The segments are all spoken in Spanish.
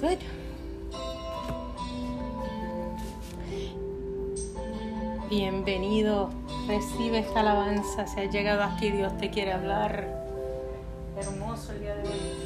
Good. Bienvenido. Recibe esta alabanza. Si has llegado aquí, Dios te quiere hablar. Hermoso el día de hoy.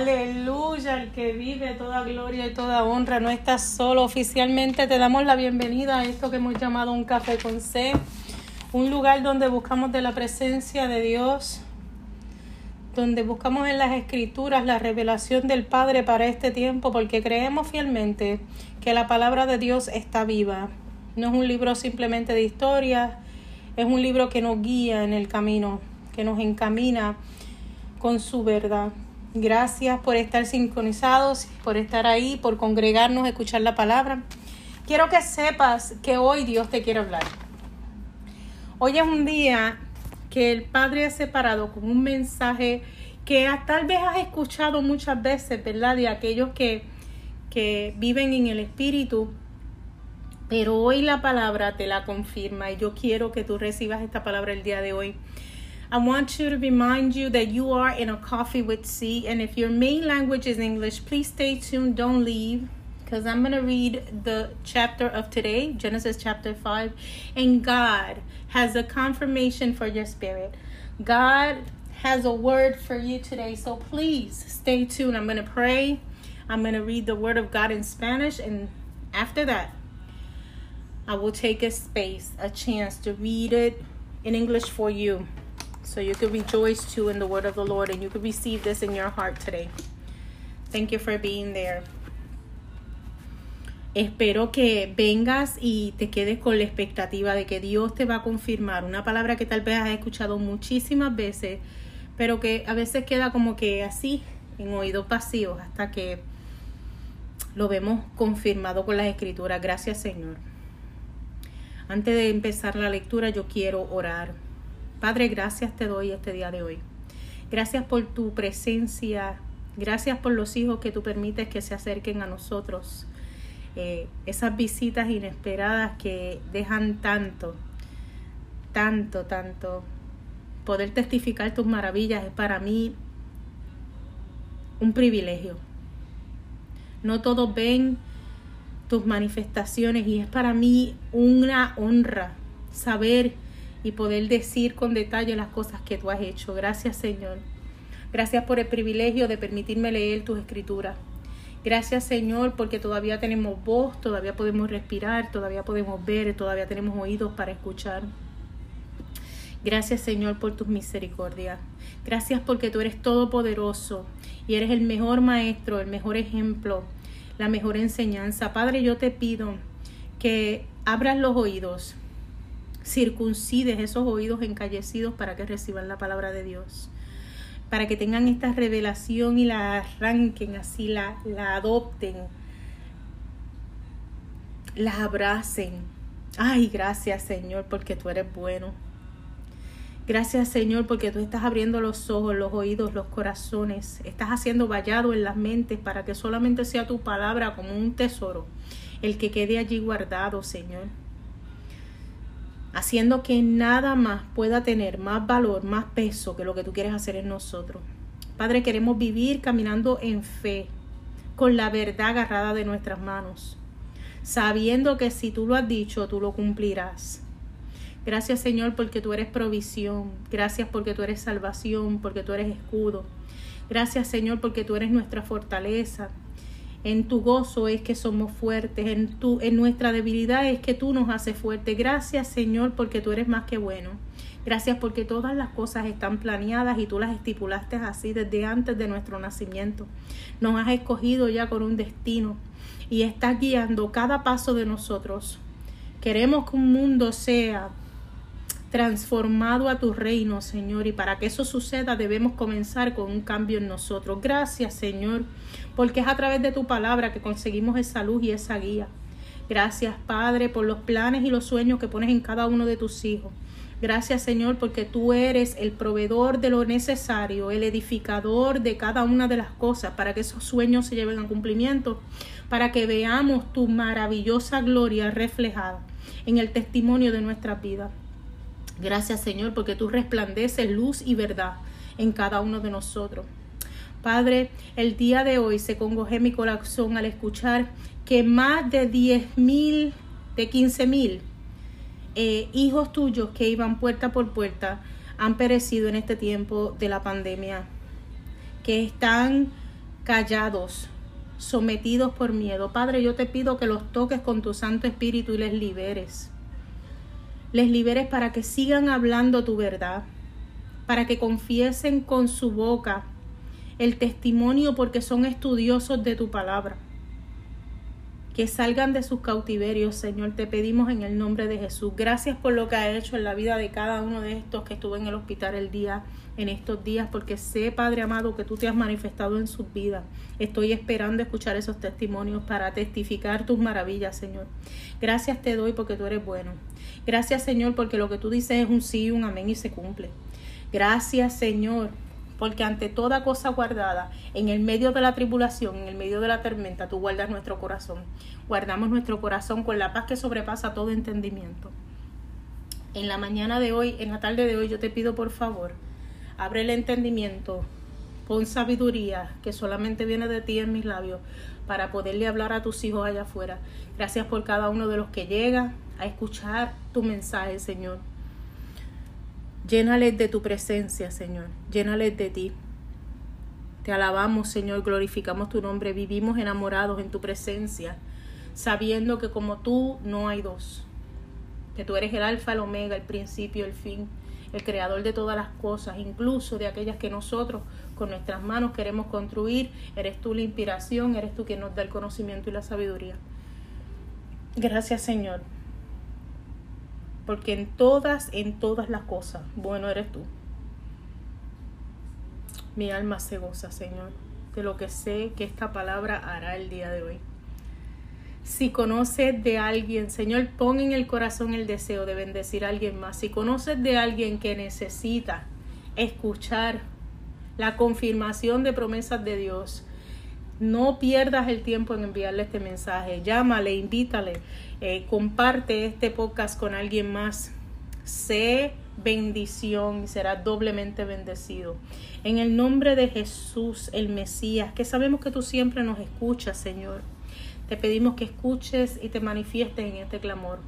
Aleluya, el que vive toda gloria y toda honra no estás solo. Oficialmente te damos la bienvenida a esto que hemos llamado un café con C, un lugar donde buscamos de la presencia de Dios, donde buscamos en las escrituras la revelación del Padre para este tiempo, porque creemos fielmente que la palabra de Dios está viva. No es un libro simplemente de historia, es un libro que nos guía en el camino, que nos encamina con su verdad. Gracias por estar sincronizados, por estar ahí, por congregarnos, escuchar la palabra. Quiero que sepas que hoy Dios te quiere hablar. Hoy es un día que el Padre ha separado con un mensaje que tal vez has escuchado muchas veces, ¿verdad? De aquellos que, que viven en el Espíritu. Pero hoy la palabra te la confirma y yo quiero que tú recibas esta palabra el día de hoy. I want you to remind you that you are in a coffee with C. And if your main language is English, please stay tuned. Don't leave because I'm going to read the chapter of today, Genesis chapter 5. And God has a confirmation for your spirit. God has a word for you today. So please stay tuned. I'm going to pray. I'm going to read the word of God in Spanish. And after that, I will take a space, a chance to read it in English for you. So you could rejoice too in the word of the Lord and you could receive this in your heart today. Thank you for being there. Espero que vengas y te quedes con la expectativa de que Dios te va a confirmar una palabra que tal vez has escuchado muchísimas veces, pero que a veces queda como que así, en oídos vacíos, hasta que lo vemos confirmado con las escrituras. Gracias Señor. Antes de empezar la lectura yo quiero orar. Padre, gracias te doy este día de hoy. Gracias por tu presencia. Gracias por los hijos que tú permites que se acerquen a nosotros. Eh, esas visitas inesperadas que dejan tanto, tanto, tanto. Poder testificar tus maravillas es para mí un privilegio. No todos ven tus manifestaciones y es para mí una honra saber y poder decir con detalle las cosas que tú has hecho. Gracias Señor. Gracias por el privilegio de permitirme leer tus escrituras. Gracias Señor porque todavía tenemos voz, todavía podemos respirar, todavía podemos ver, todavía tenemos oídos para escuchar. Gracias Señor por tus misericordias. Gracias porque tú eres todopoderoso y eres el mejor maestro, el mejor ejemplo, la mejor enseñanza. Padre, yo te pido que abras los oídos, circuncides esos oídos encallecidos para que reciban la palabra de Dios para que tengan esta revelación y la arranquen así, la, la adopten, la abracen. Ay, gracias Señor, porque tú eres bueno. Gracias Señor, porque tú estás abriendo los ojos, los oídos, los corazones. Estás haciendo vallado en las mentes para que solamente sea tu palabra como un tesoro, el que quede allí guardado, Señor haciendo que nada más pueda tener más valor, más peso que lo que tú quieres hacer en nosotros. Padre, queremos vivir caminando en fe, con la verdad agarrada de nuestras manos, sabiendo que si tú lo has dicho, tú lo cumplirás. Gracias Señor porque tú eres provisión, gracias porque tú eres salvación, porque tú eres escudo. Gracias Señor porque tú eres nuestra fortaleza, en tu gozo es que somos fuertes, en, tu, en nuestra debilidad es que tú nos haces fuertes. Gracias Señor porque tú eres más que bueno. Gracias porque todas las cosas están planeadas y tú las estipulaste así desde antes de nuestro nacimiento. Nos has escogido ya con un destino y estás guiando cada paso de nosotros. Queremos que un mundo sea transformado a tu reino, Señor. Y para que eso suceda debemos comenzar con un cambio en nosotros. Gracias, Señor, porque es a través de tu palabra que conseguimos esa luz y esa guía. Gracias, Padre, por los planes y los sueños que pones en cada uno de tus hijos. Gracias, Señor, porque tú eres el proveedor de lo necesario, el edificador de cada una de las cosas para que esos sueños se lleven a cumplimiento, para que veamos tu maravillosa gloria reflejada en el testimonio de nuestra vida. Gracias Señor porque tú resplandeces luz y verdad en cada uno de nosotros. Padre, el día de hoy se congojé mi corazón al escuchar que más de 10 mil, de 15 mil eh, hijos tuyos que iban puerta por puerta han perecido en este tiempo de la pandemia, que están callados, sometidos por miedo. Padre, yo te pido que los toques con tu Santo Espíritu y les liberes les liberes para que sigan hablando tu verdad, para que confiesen con su boca el testimonio porque son estudiosos de tu palabra. Que salgan de sus cautiverios, Señor, te pedimos en el nombre de Jesús. Gracias por lo que ha hecho en la vida de cada uno de estos que estuvo en el hospital el día, en estos días, porque sé, Padre amado, que tú te has manifestado en sus vidas. Estoy esperando escuchar esos testimonios para testificar tus maravillas, Señor. Gracias te doy porque tú eres bueno. Gracias, Señor, porque lo que tú dices es un sí, un amén y se cumple. Gracias, Señor, porque ante toda cosa guardada, en el medio de la tribulación, en el medio de la tormenta, tú guardas nuestro corazón. Guardamos nuestro corazón con la paz que sobrepasa todo entendimiento. En la mañana de hoy, en la tarde de hoy, yo te pido por favor, abre el entendimiento, pon sabiduría que solamente viene de ti en mis labios para poderle hablar a tus hijos allá afuera. Gracias por cada uno de los que llega, a escuchar tu mensaje, Señor. Llénales de tu presencia, Señor. Llénales de ti. Te alabamos, Señor, glorificamos tu nombre. Vivimos enamorados en tu presencia, sabiendo que como tú no hay dos. Que tú eres el alfa, el omega, el principio, el fin, el creador de todas las cosas, incluso de aquellas que nosotros con nuestras manos queremos construir. Eres tú la inspiración, eres tú quien nos da el conocimiento y la sabiduría. Gracias Señor. Porque en todas, en todas las cosas, bueno eres tú. Mi alma se goza, Señor, de lo que sé que esta palabra hará el día de hoy. Si conoces de alguien, Señor, pon en el corazón el deseo de bendecir a alguien más. Si conoces de alguien que necesita escuchar la confirmación de promesas de Dios, no pierdas el tiempo en enviarle este mensaje. Llámale, invítale, eh, comparte este podcast con alguien más. Sé bendición y será doblemente bendecido. En el nombre de Jesús, el Mesías, que sabemos que tú siempre nos escuchas, Señor. Te pedimos que escuches y te manifiestes en este clamor.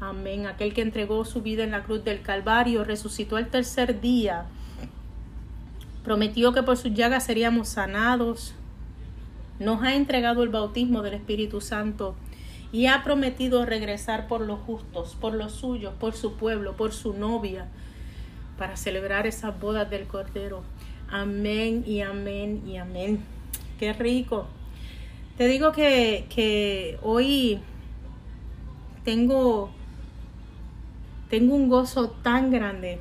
Amén. Aquel que entregó su vida en la cruz del Calvario, resucitó al tercer día. Prometió que por sus llagas seríamos sanados. Nos ha entregado el bautismo del Espíritu Santo y ha prometido regresar por los justos, por los suyos, por su pueblo, por su novia, para celebrar esas bodas del Cordero. Amén y amén y amén. Qué rico. Te digo que, hoy tengo, tengo un gozo tan grande.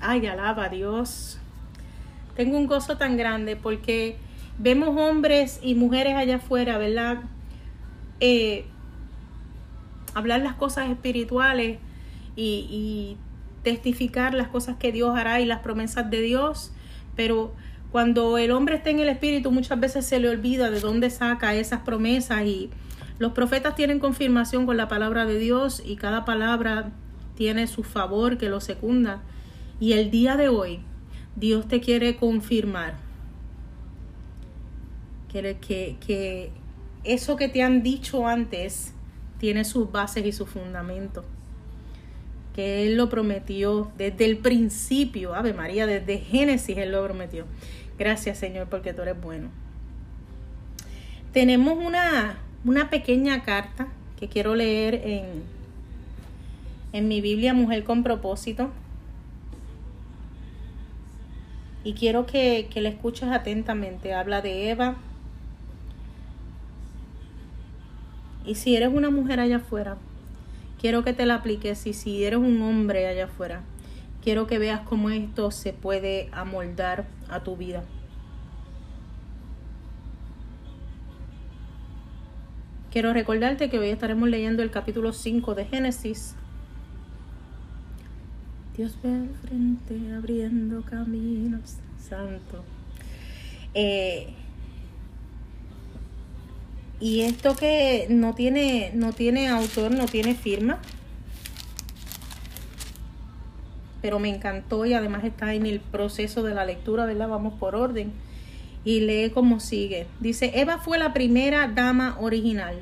Ay, alaba a Dios. Tengo un gozo tan grande porque vemos hombres y mujeres allá afuera, ¿verdad? Eh, hablar las cosas espirituales y, y testificar las cosas que Dios hará y las promesas de Dios, pero cuando el hombre está en el espíritu, muchas veces se le olvida de dónde saca esas promesas y los profetas tienen confirmación con la palabra de Dios y cada palabra tiene su favor que lo secunda. Y el día de hoy, Dios te quiere confirmar que, que, eso que te han dicho antes tiene sus bases y su fundamento que Él lo prometió desde el principio, Ave María, desde Génesis Él lo prometió. Gracias Señor porque tú eres bueno. Tenemos una, una pequeña carta que quiero leer en, en mi Biblia Mujer con propósito. Y quiero que, que la escuches atentamente. Habla de Eva. Y si eres una mujer allá afuera, quiero que te la apliques. Y si eres un hombre allá afuera, quiero que veas cómo esto se puede amoldar a tu vida. Quiero recordarte que hoy estaremos leyendo el capítulo 5 de Génesis. Dios ve al frente abriendo caminos, santo. Eh, y esto que no tiene, no tiene autor, no tiene firma, pero me encantó y además está en el proceso de la lectura, ¿verdad? Vamos por orden. Y lee como sigue. Dice, Eva fue la primera dama original.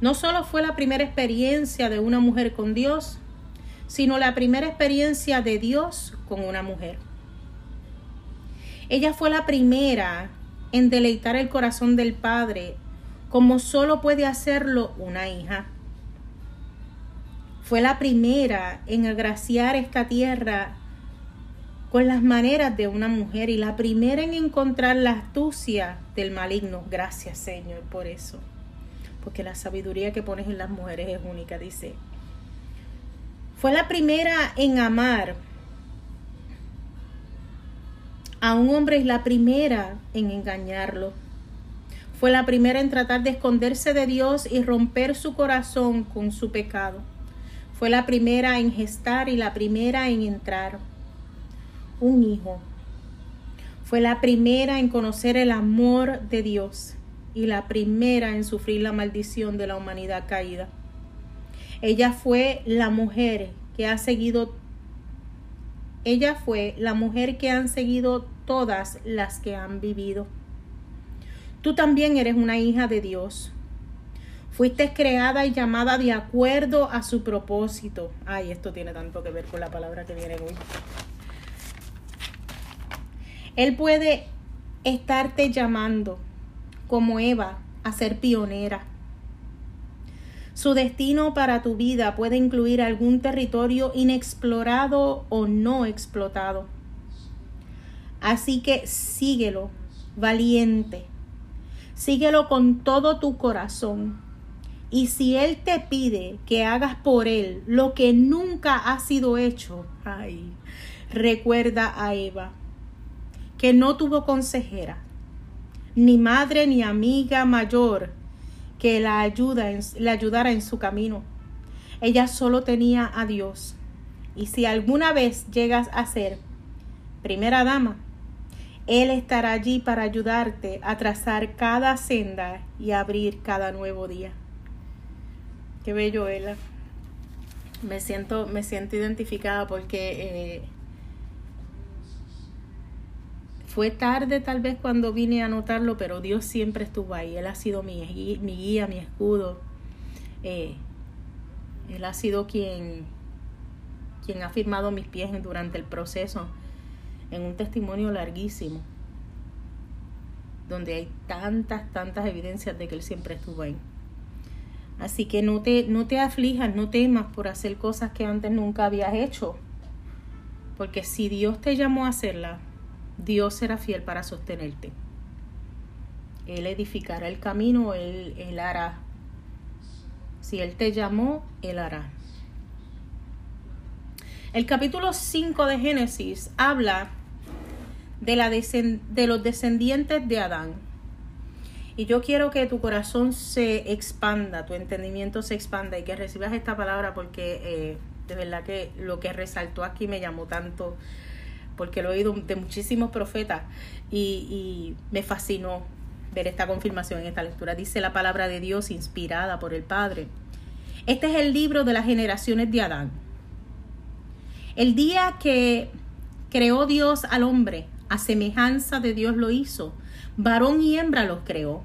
No solo fue la primera experiencia de una mujer con Dios, sino la primera experiencia de Dios con una mujer. Ella fue la primera en deleitar el corazón del Padre, como solo puede hacerlo una hija fue la primera en agraciar esta tierra con las maneras de una mujer y la primera en encontrar la astucia del maligno. Gracias Señor por eso. Porque la sabiduría que pones en las mujeres es única, dice. Fue la primera en amar a un hombre es la primera en engañarlo. Fue la primera en tratar de esconderse de Dios y romper su corazón con su pecado. Fue la primera en gestar y la primera en entrar. Un hijo. Fue la primera en conocer el amor de Dios y la primera en sufrir la maldición de la humanidad caída. Ella fue la mujer que ha seguido ella fue la mujer que han seguido todas las que han vivido. Tú también eres una hija de Dios. Fuiste creada y llamada de acuerdo a su propósito. Ay, esto tiene tanto que ver con la palabra que viene hoy. Él puede estarte llamando, como Eva, a ser pionera. Su destino para tu vida puede incluir algún territorio inexplorado o no explotado. Así que síguelo, valiente. Síguelo con todo tu corazón Y si Él te pide que hagas por Él lo que nunca ha sido hecho, ay, recuerda a Eva, que no tuvo consejera, ni madre ni amiga mayor que la, ayuda la ayudara en su camino. Ella solo tenía a Dios. Y si alguna vez llegas a ser primera dama, Él estará allí para ayudarte a trazar cada senda y abrir cada nuevo día. Qué bello, Ella. Me siento, me siento identificada porque eh, fue tarde tal vez cuando vine a notarlo, pero Dios siempre estuvo ahí. Él ha sido mi, guía, mi escudo. Eh, él ha sido quien, quien ha firmado mis pies durante el proceso en un testimonio larguísimo, donde hay tantas, tantas evidencias de que Él siempre estuvo ahí. Así que no te, no te aflijas, no temas por hacer cosas que antes nunca habías hecho. Porque si Dios te llamó a hacerlas, Dios será fiel para sostenerte. Él edificará el camino, Él, él hará. Si Él te llamó, Él hará. El capítulo 5 de Génesis habla de, la de los descendientes de Adán. Y yo quiero que tu corazón se expanda, tu entendimiento se expanda y que recibas esta palabra porque eh, de verdad que lo que resaltó aquí me llamó tanto, porque lo he oído de muchísimos profetas y, me fascinó ver esta confirmación en esta lectura. Dice la palabra de Dios inspirada por el Padre. Este es el libro de las generaciones de Adán. El día que creó Dios al hombre, a semejanza de Dios lo hizo, varón y hembra los creó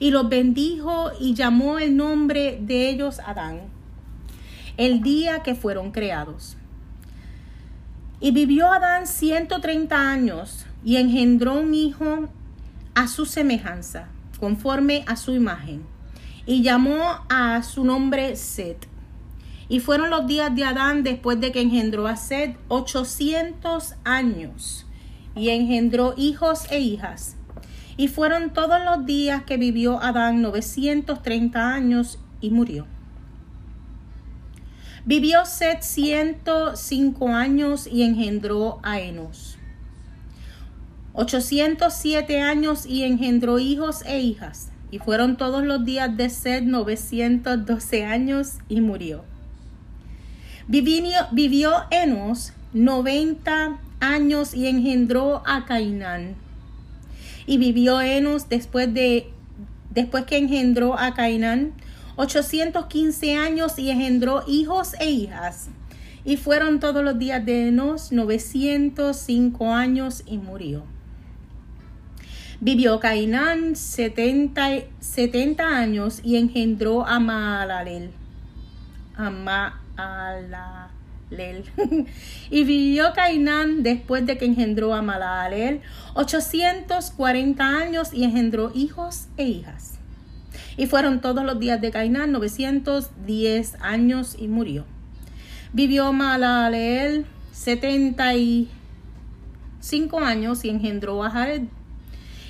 y los bendijo y llamó el nombre de ellos Adán, el día que fueron creados. Y vivió Adán 130 años y engendró un hijo a su semejanza, conforme a su imagen, y llamó a su nombre Set. Y fueron los días de Adán después de que engendró a Set 800 años, y engendró hijos e hijas. Y fueron todos los días que vivió Adán 930 años y murió. Vivió Set 105 años y engendró a Enos. 807 años y engendró hijos e hijas. Y fueron todos los días de Set 912 años y murió. Vivió, vivió Enos 90 años y engendró a Cainán y vivió Enos después de después que engendró a Cainán 815 años y engendró hijos e hijas. Y fueron todos los días de Enos 905 años y murió. Vivió Cainán 70, 70 años y engendró a Maalalel. A Maalalel. y vivió Cainán después de que engendró a Malalel 840 años y engendró hijos e hijas. Y fueron todos los días de Cainán 910 años y murió. Vivió Malalel 75 años y engendró a Jared.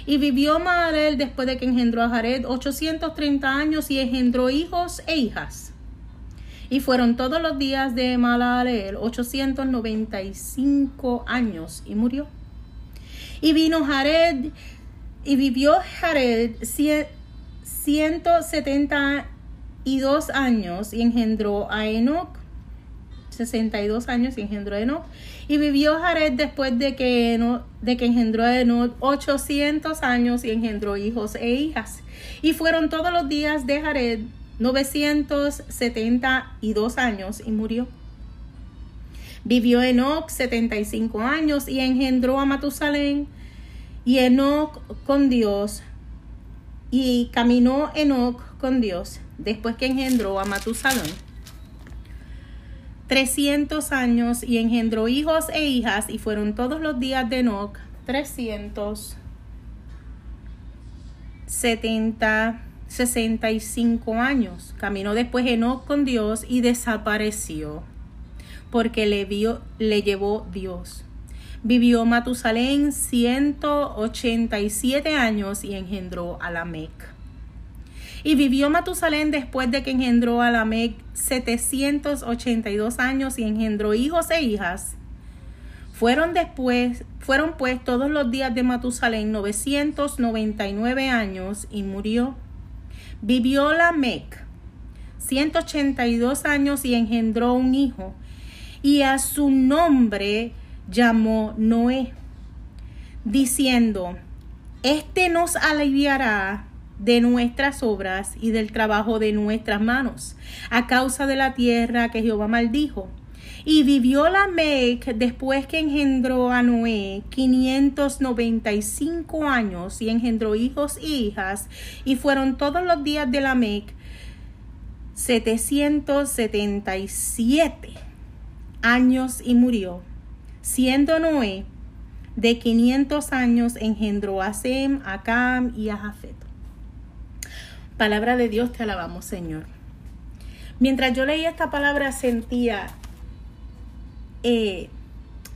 Y vivió Malalel después de que engendró a Jared 830 años y engendró hijos e hijas. Y fueron todos los días de Malaleel 895 años y murió. Y vino Jared y vivió Jared 172 años y engendró a Enoch 62 años y engendró a Enoch. Y vivió Jared después de que, de que engendró a Enoch 800 años y engendró hijos e hijas. Y fueron todos los días de Jared 972 años y murió. Vivió Enoch 75 años y engendró a Matusalén y Enoch con Dios y caminó Enoch con Dios después que engendró a Matusalén. 300 años y engendró hijos e hijas y fueron todos los días de Enoch 370 65 años. Caminó después Enoch con Dios y desapareció, porque le, vio, le llevó Dios. Vivió Matusalén 187 años y engendró a Lamec. Y vivió Matusalén después de que engendró a Lamec 782 años y engendró hijos e hijas. Fueron después, fueron pues todos los días de Matusalén 999 años y murió. Vivió Lamec 182 años y engendró un hijo. Y a su nombre llamó Noé, diciendo, Este nos aliviará de nuestras obras y del trabajo de nuestras manos, a causa de la tierra que Jehová maldijo. Y vivió Lamec después que engendró a Noé 595 años y engendró hijos e hijas, y fueron todos los días de Lamec 777 años y murió. Siendo Noé de 500 años, engendró a Sem, a Cam y a Jafet. Palabra de Dios, te alabamos, Señor. Mientras yo leía esta palabra, sentía eh,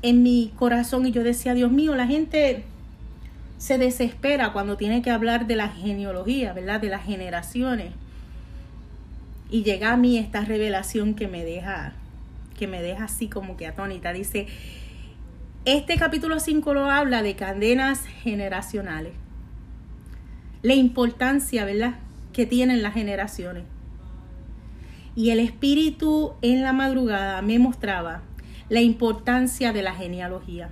en mi corazón y yo decía, Dios mío, la gente se desespera cuando tiene que hablar de la genealogía, ¿verdad? De las generaciones. Y llega a mí esta revelación que me deja, que me deja así como que atónita. Dice, este capítulo 5 lo habla de cadenas generacionales. La importancia, ¿verdad?, que tienen las generaciones. Y el espíritu en la madrugada me mostraba la importancia de la genealogía.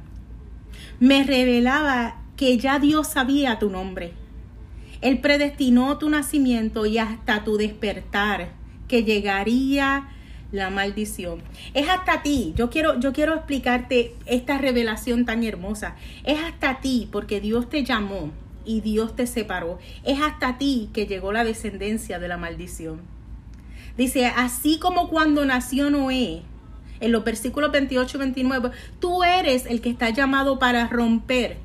Me revelaba que ya Dios sabía tu nombre. Él predestinó tu nacimiento y hasta tu despertar que llegaría la maldición. Es hasta ti. Yo quiero, yo quiero explicarte esta revelación tan hermosa. Es hasta ti porque Dios te llamó y Dios te separó. Es hasta ti que llegó la descendencia de la maldición. Dice, así como cuando nació Noé, en los versículos 28 y 29, tú eres el que está llamado para romper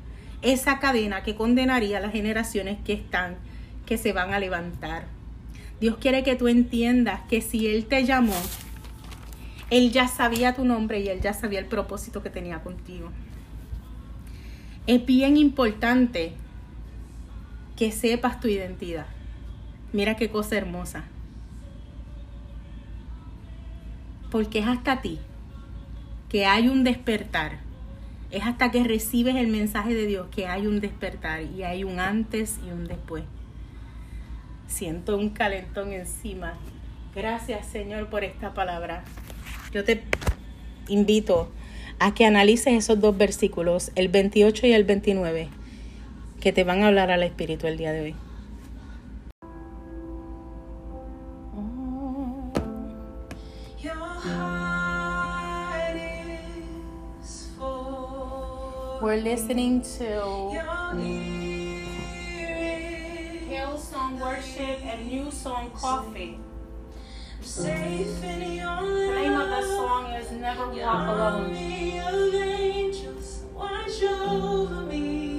esa cadena que condenaría a las generaciones que están, que se van a levantar. Dios quiere que tú entiendas que si Él te llamó, Él ya sabía tu nombre y Él ya sabía el propósito que tenía contigo. Es bien importante que sepas tu identidad. Mira qué cosa hermosa. Porque es hasta ti que hay un despertar. Es hasta que recibes el mensaje de Dios que hay un despertar y hay un antes y un después siento un calentón encima. Gracias Señor por esta palabra. Yo te invito a que analices esos dos versículos, el 28 y el 29, que te van a hablar al Espíritu el día de hoy. We're listening to Hillsong Worship and New Song Coffee. The name of the song is Never Walk Alone. hasta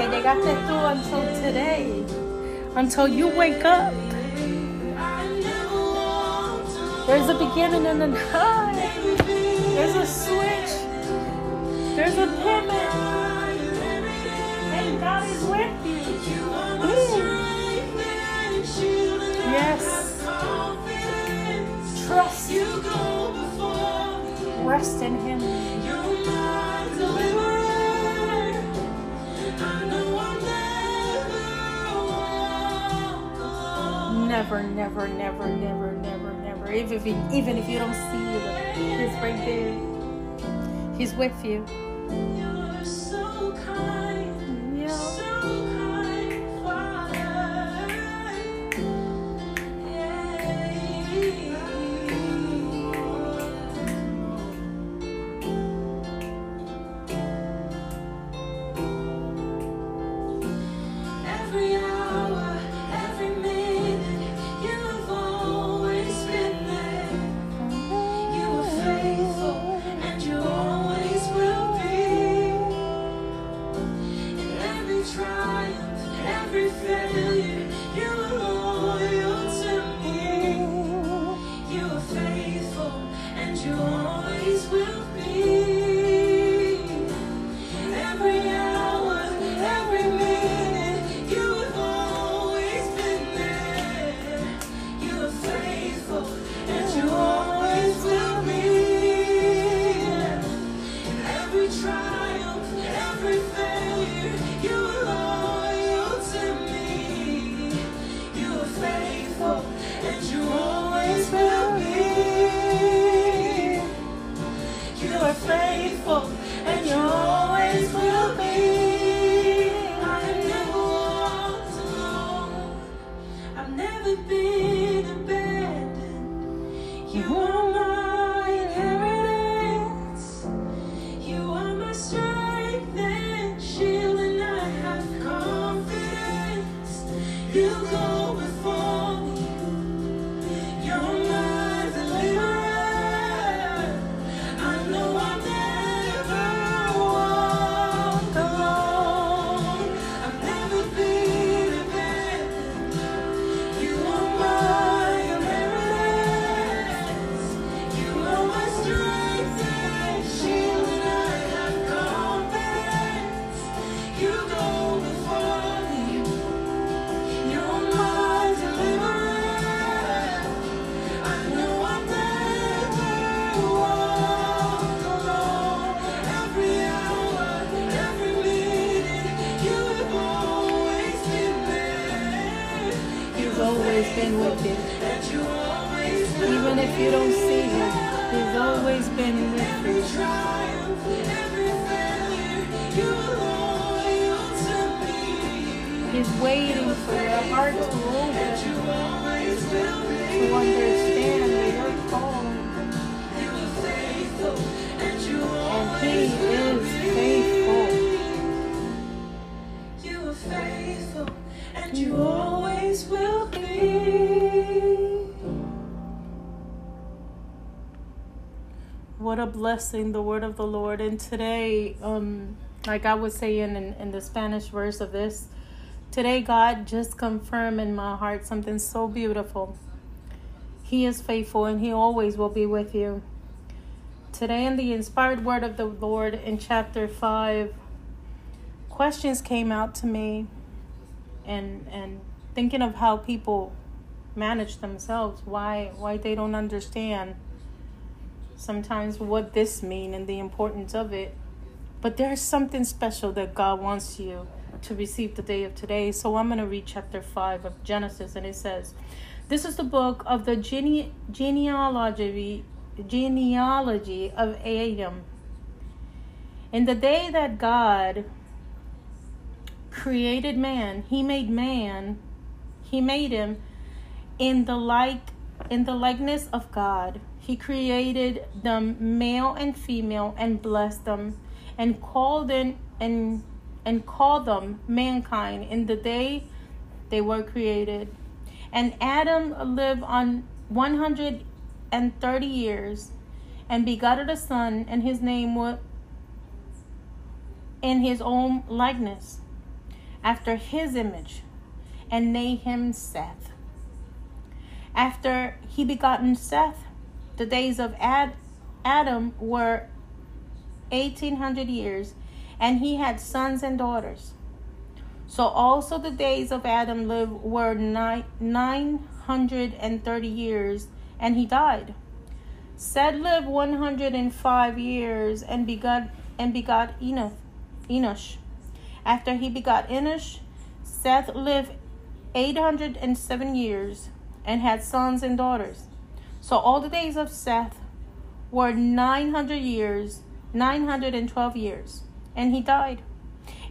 que llegaste tú until today, until you wake up. There's a beginning and an end. There's a switch. There's a pivot. And God is with you. Hmm. Yes. Trust. Rest in Him. Never, never, never, never, never. Even if, even if you don't see Him, He's right there. He's with you. Blessing, the word of the Lord. And today, um, like I was saying in, in the Spanish verse of this, today God just confirmed in my heart something so beautiful. He is faithful and He always will be with you. Today, in the inspired word of the Lord in chapter 5, questions came out to me and and thinking of how people manage themselves, why why they don't understand sometimes what this mean and the importance of it. But there's something special that God wants you to receive the day of today. So I'm going to read chapter 5 of Genesis and it says, This is the book of the gene- genealogy genealogy of Adam. In the day that God created man, he made man, he made him in the like in the likeness of God. He created them male and female and blessed them and called them and and called them mankind in the day they were created. And Adam lived on 130 years and begot a son and his name was in his own likeness after his image and named him Seth. After he begotten Seth, the days of Ad, Adam were 1800 years, and he had sons and daughters. So also the days of Adam lived were nine, 930 years, and he died. Seth lived 105 years and begot and begot Enoch, Enosh. After he begot Enosh, Seth lived 807 years and had sons and daughters. So all the days of Seth were 900 years, 912 years, and he died.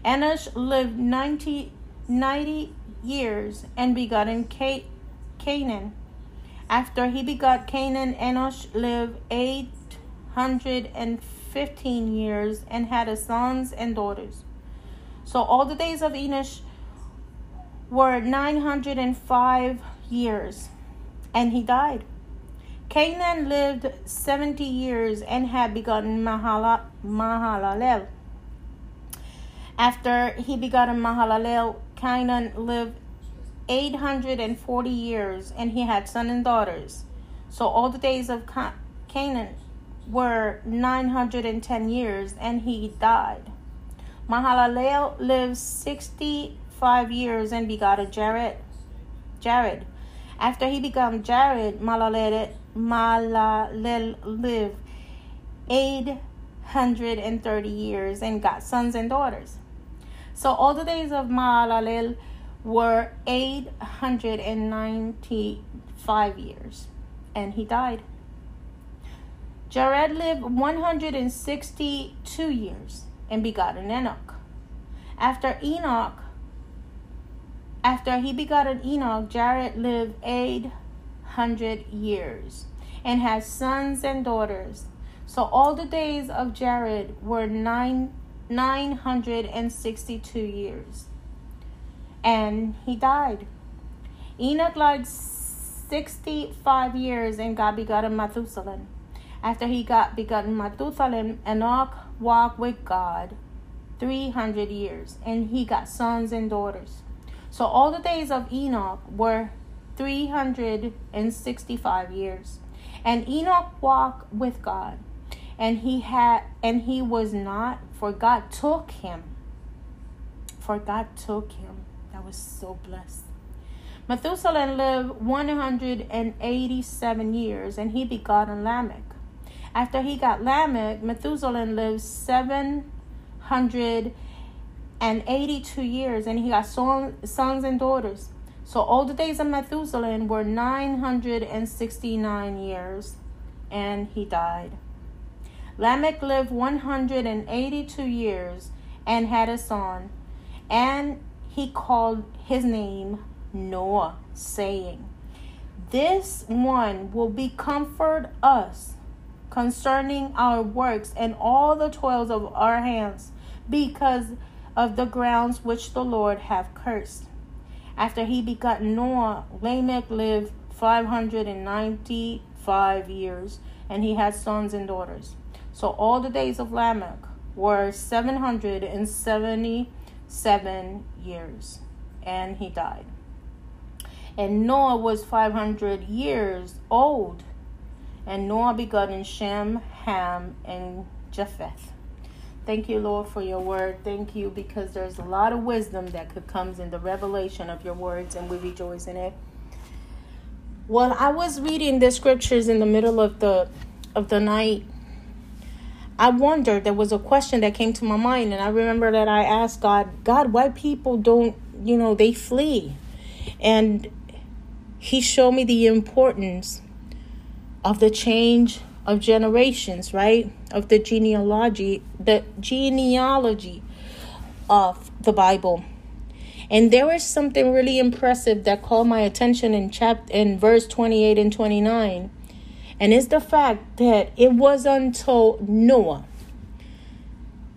Enosh lived 90, 90 years and begot in Canaan. After he begot Canaan, Enosh lived 815 years and had sons and daughters. So all the days of Enosh were 905 years, and he died. Canaan lived 70 years and had begotten Mahala, Mahalalel. After he begot Mahalalel, Canaan lived 840 years and he had sons and daughters. So all the days of Canaan were 910 years and he died. Mahalalel lived 65 years and begot Jared. Jared. After he begot Jared, Mahalalel, Mahalalel lived 830 years and got sons and daughters. So all the days of Mahalalel were 895 years, and he died. Jared lived 162 years and begot an Enoch. After Enoch, after he begot an Enoch, Jared lived 800 years and had sons and daughters. So all the days of Jared were nine, 962 years and he died. Enoch lived 65 years and God begotten Methuselah. After he got begotten Methuselah, Enoch walked with God 300 years and he got sons and daughters. So all the days of Enoch were 365 years. And Enoch walked with God and he had and he was not for God took him. For God took him. That was so blessed. Methuselah lived 187 years and he begot Lamech. After he got Lamech, Methuselah lived 782 years and he got sons and daughters. So all the days of Methuselah were 969 years and he died. Lamech lived 182 years and had a son. And he called his name Noah, saying, This one will be comfort us concerning our works and all the toils of our hands, because of the grounds which the Lord hath cursed. After he begot Noah, Lamech lived 595 years, and he had sons and daughters. So all the days of Lamech were 777 years, and he died. And Noah was 500 years old, and Noah begot Shem, Ham, and Japheth. Thank you, Lord, for your word. Thank you because there's a lot of wisdom that could comes in the revelation of your words, and we rejoice in it. Well, I was reading the scriptures in the middle of the of the night I wondered, there was a question that came to my mind, and I remember that I asked God, God, why people don't, you know, they flee? And He showed me the importance of the change of generations, right? Of the genealogy, the genealogy of the Bible. And there was something really impressive that called my attention in chapter in verse 28 and 29 and it's the fact that it was until Noah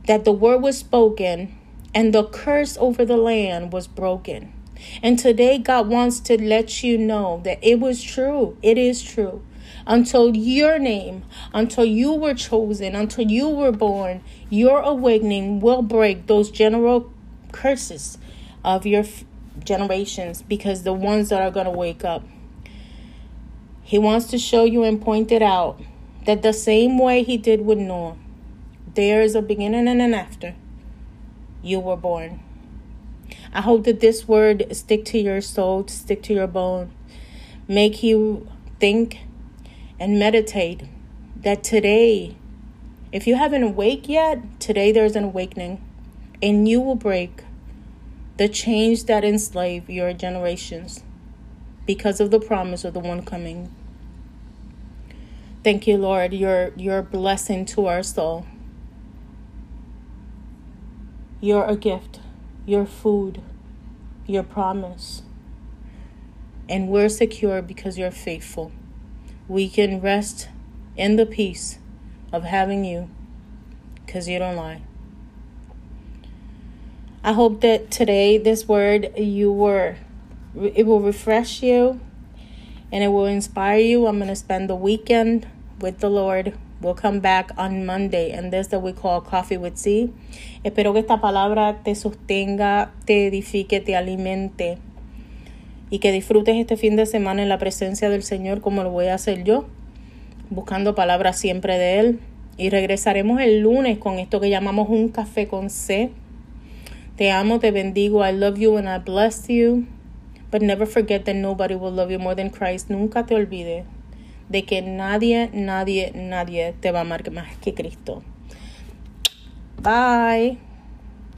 that the word was spoken and the curse over the land was broken. And today, God wants to let you know that it was true. It is true. Until your name, until you were chosen, until you were born, your awakening will break those general curses of your generations because the ones that are going to wake up he wants to show you and point it out that the same way He did with Noah, there is a beginning and an after. You were born. I hope that this word stick to your soul, stick to your bone, make you think and meditate that today, if you haven't awake yet, today there's an awakening, and you will break the chains that enslave your generations because of the promise of the one coming. Thank you, Lord. You're you're blessing to our soul. You're a gift your food, your promise. And we're secure because you're faithful. We can rest in the peace of having you because you don't lie. I hope that today this word you were it will refresh you and it will inspire you. I'm going to spend the weekend with the Lord We'll come back on Monday and this that we call Coffee with C. Espero que esta palabra te sostenga, te edifique, te alimente y que disfrutes este fin de semana en la presencia del Señor como lo voy a hacer yo, buscando palabras siempre de Él. Y regresaremos el lunes con esto que llamamos un café con C. Te amo, te bendigo. I love you and I bless you. But never forget that nobody will love you more than Christ. Nunca te olvides de que nadie, nadie, nadie te va a amar más que Cristo. Bye.